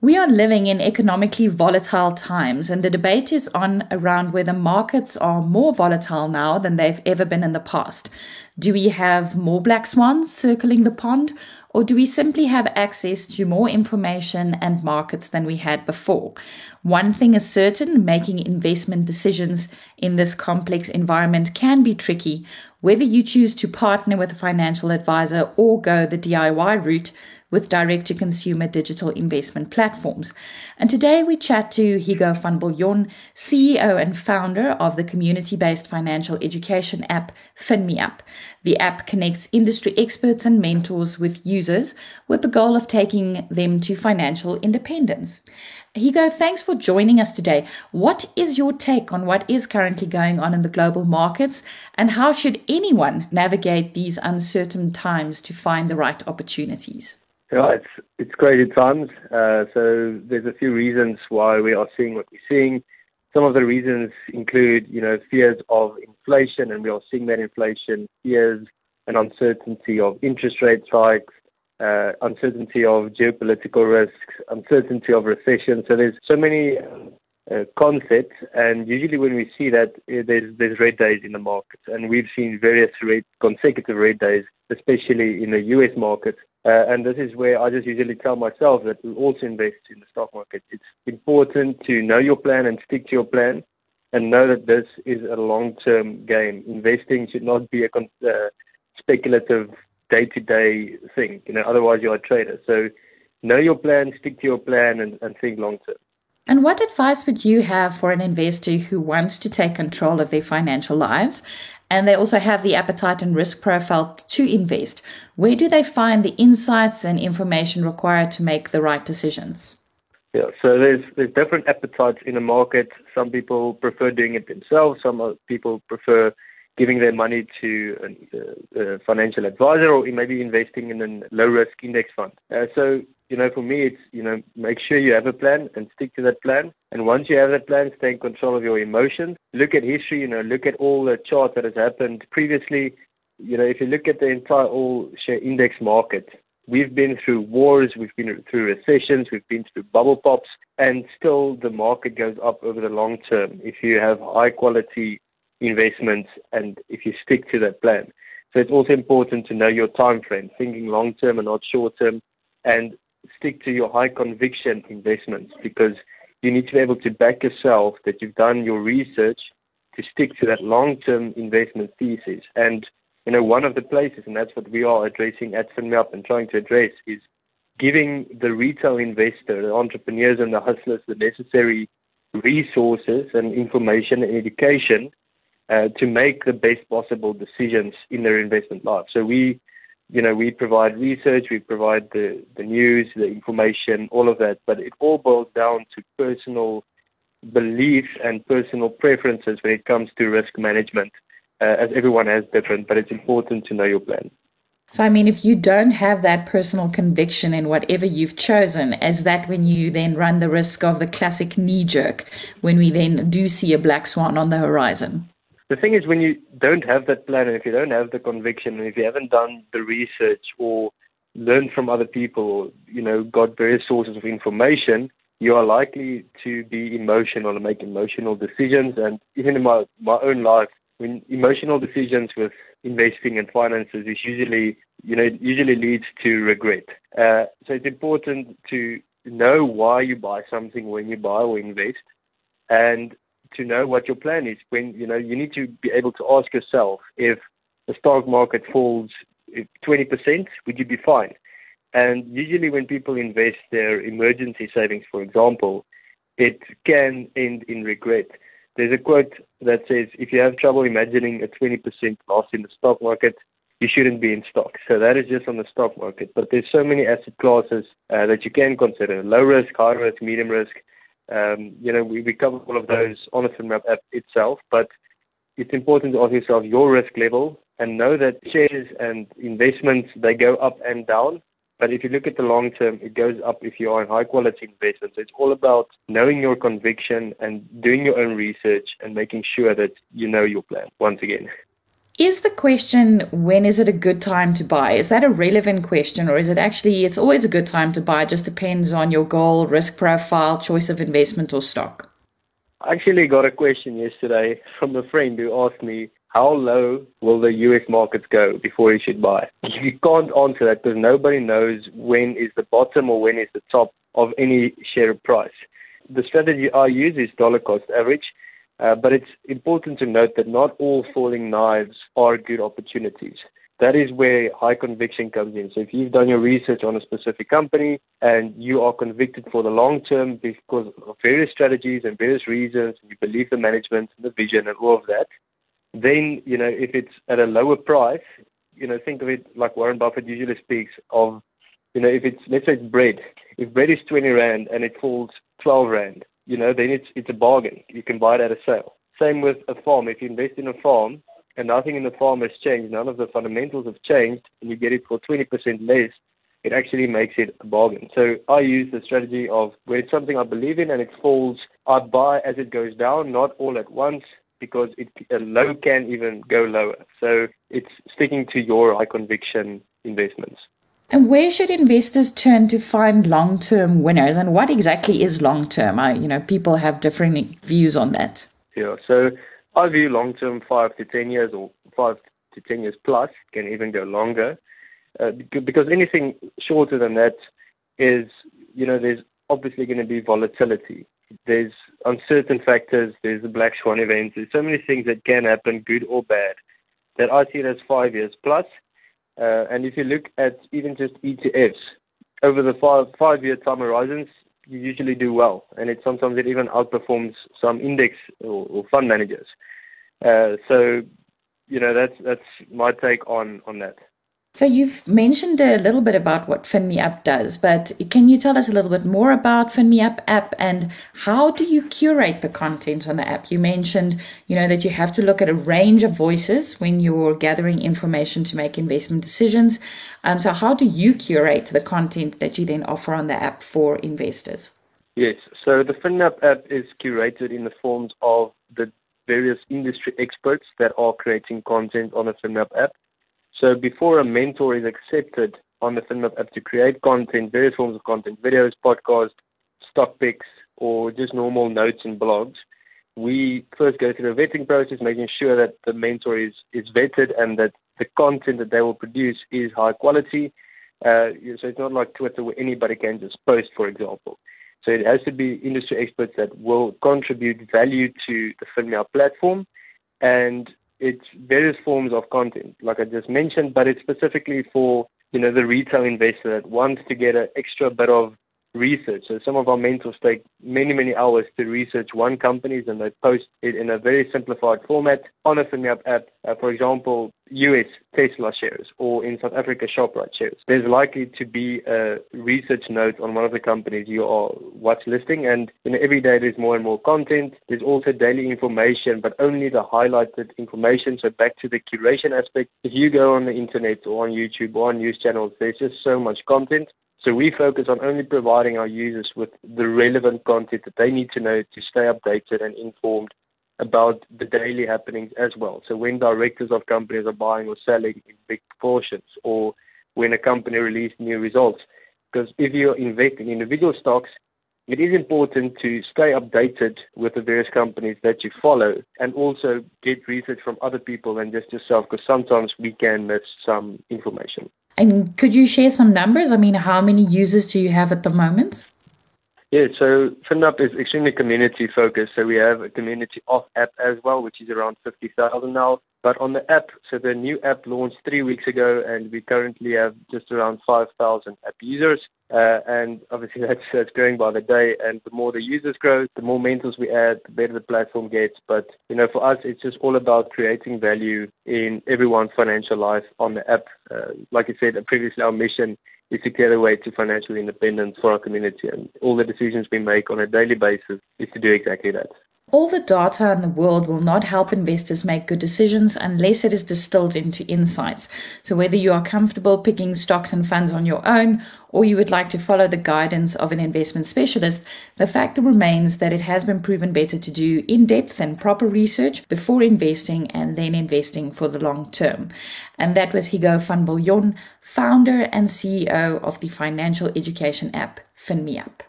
We are living in economically volatile times, and the debate is on around whether markets are more volatile now than they've ever been in the past. Do we have more black swans circling the pond, or do we simply have access to more information and markets than we had before? One thing is certain making investment decisions in this complex environment can be tricky. Whether you choose to partner with a financial advisor or go the DIY route, with direct to consumer digital investment platforms. And today we chat to Higo van Biljon, CEO and founder of the community based financial education app FinMeUp. The app connects industry experts and mentors with users with the goal of taking them to financial independence. Higo, thanks for joining us today. What is your take on what is currently going on in the global markets and how should anyone navigate these uncertain times to find the right opportunities? Yeah, it's it's crazy times. Uh, so there's a few reasons why we are seeing what we're seeing. Some of the reasons include, you know, fears of inflation, and we are seeing that inflation, fears and uncertainty of interest rate hikes, uh, uncertainty of geopolitical risks, uncertainty of recession. So there's so many uh, concepts, and usually when we see that, uh, there's there's red days in the markets, and we've seen various red, consecutive red days, especially in the U.S. market. Uh, and this is where I just usually tell myself that we also invest in the stock market. It's important to know your plan and stick to your plan, and know that this is a long-term game. Investing should not be a con- uh, speculative day-to-day thing. You know, otherwise you're a trader. So know your plan, stick to your plan, and, and think long-term. And what advice would you have for an investor who wants to take control of their financial lives and they also have the appetite and risk profile to invest. Where do they find the insights and information required to make the right decisions? Yeah, so there's there's different appetites in the market. Some people prefer doing it themselves. Some people prefer giving their money to a, a financial advisor or maybe investing in a low risk index fund. Uh, so you know, for me, it's, you know, make sure you have a plan and stick to that plan. And once you have that plan, stay in control of your emotions. Look at history, you know, look at all the charts that has happened previously. You know, if you look at the entire all share index market, we've been through wars, we've been through recessions, we've been through bubble pops, and still the market goes up over the long term if you have high quality investments and if you stick to that plan. So it's also important to know your time frame, thinking long term and not short term, and stick to your high conviction investments because you need to be able to back yourself that you've done your research to stick to that long-term investment thesis. And, you know, one of the places, and that's what we are addressing at FinMeUp and trying to address is giving the retail investor, the entrepreneurs and the hustlers the necessary resources and information and education uh, to make the best possible decisions in their investment life. So we you know, we provide research, we provide the, the news, the information, all of that, but it all boils down to personal beliefs and personal preferences when it comes to risk management, uh, as everyone has different, but it's important to know your plan. So, I mean, if you don't have that personal conviction in whatever you've chosen, is that when you then run the risk of the classic knee jerk when we then do see a black swan on the horizon? The thing is when you don't have that plan and if you don't have the conviction and if you haven't done the research or learned from other people or you know got various sources of information you are likely to be emotional and make emotional decisions. And even in my my own life when emotional decisions with investing and finances is usually you know usually leads to regret. Uh, so it's important to know why you buy something when you buy or invest. And to know what your plan is. When you know, you need to be able to ask yourself if the stock market falls 20%, would you be fine? And usually, when people invest their emergency savings, for example, it can end in regret. There's a quote that says, if you have trouble imagining a 20% loss in the stock market, you shouldn't be in stock. So that is just on the stock market. But there's so many asset classes uh, that you can consider low risk, high risk, medium risk. Um, you know, we, we cover all of those on the FinMeUp app itself, but it's important to ask yourself your risk level and know that shares and investments, they go up and down. But if you look at the long term, it goes up if you are in high quality investments. It's all about knowing your conviction and doing your own research and making sure that you know your plan once again. Is the question when is it a good time to buy? Is that a relevant question or is it actually it's always a good time to buy? It just depends on your goal, risk profile, choice of investment or stock. I actually got a question yesterday from a friend who asked me how low will the US markets go before you should buy? You can't answer that because nobody knows when is the bottom or when is the top of any share price. The strategy I use is dollar cost average, uh, but it's important to note that not all falling knives are good opportunities. That is where high conviction comes in. So if you've done your research on a specific company and you are convicted for the long term because of various strategies and various reasons, and you believe the management and the vision and all of that, then, you know, if it's at a lower price, you know, think of it like Warren Buffett usually speaks of, you know, if it's, let's say it's bread. If bread is 20 Rand and it falls 12 Rand, you know, then it's, it's a bargain. You can buy it at a sale. Same with a farm. If you invest in a farm and nothing in the farm has changed, none of the fundamentals have changed, and you get it for 20% less, it actually makes it a bargain. So I use the strategy of when it's something I believe in and it falls, I buy as it goes down, not all at once because it, a low can even go lower. So it's sticking to your high conviction investments. And where should investors turn to find long-term winners? And what exactly is long-term? I, you know, people have different views on that. Yeah. So I view long-term five to ten years, or five to ten years plus, can even go longer, uh, because anything shorter than that is, you know, there's obviously going to be volatility there's uncertain factors, there's the black swan events, there's so many things that can happen, good or bad, that I see it as five years plus. Uh, and if you look at even just ETFs, over the five five year time horizons, you usually do well, and it sometimes it even outperforms some index or, or fund managers. Uh, so, you know, that's that's my take on on that. So you've mentioned a little bit about what FinMeUp does, but can you tell us a little bit more about FinMeUp app and how do you curate the content on the app? You mentioned, you know, that you have to look at a range of voices when you're gathering information to make investment decisions. Um, so how do you curate the content that you then offer on the app for investors? Yes, so the FinMeUp app is curated in the forms of the various industry experts that are creating content on the FinMeUp app. So before a mentor is accepted on the FinMeUp app to create content, various forms of content, videos, podcasts, stock picks, or just normal notes and blogs, we first go through a vetting process, making sure that the mentor is, is vetted and that the content that they will produce is high quality. Uh, so it's not like Twitter where anybody can just post, for example. So it has to be industry experts that will contribute value to the FinMeUp platform and it's various forms of content, like I just mentioned, but it's specifically for you know the retail investor that wants to get an extra bit of research. So some of our mentors take many, many hours to research one company and they post it in a very simplified format on a FinMeUp app. Uh, for example, US Tesla shares or in South Africa Shoprite shares. There's likely to be a research note on one of the companies you are watch listing and you know, every day there's more and more content. There's also daily information, but only the highlighted information. So back to the curation aspect. If you go on the internet or on YouTube or on news channels, there's just so much content. So we focus on only providing our users with the relevant content that they need to know to stay updated and informed about the daily happenings as well. So when directors of companies are buying or selling in big proportions or when a company releases new results. Because if you're investing in individual stocks, it is important to stay updated with the various companies that you follow and also get research from other people than just yourself because sometimes we can miss some information. And could you share some numbers? I mean, how many users do you have at the moment? Yeah, so FinMeUp is extremely community focused. So we have a community off app as well, which is around 50,000 now. But on the app, so the new app launched three weeks ago, and we currently have just around 5,000 app users. Uh, and obviously, that's, that's growing by the day. And the more the users grow, the more mentors we add, the better the platform gets. But you know, for us, it's just all about creating value in everyone's financial life on the app. Uh, like I said previously, our mission is to get a way to financial independence for our community, and all the decisions we make on a daily basis is to do exactly that. All the data in the world will not help investors make good decisions unless it is distilled into insights. So, whether you are comfortable picking stocks and funds on your own or you would like to follow the guidance of an investment specialist, the fact remains that it has been proven better to do in depth and proper research before investing and then investing for the long term. And that was Hugo van Biljon, founder and CEO of the financial education app FinMeUp.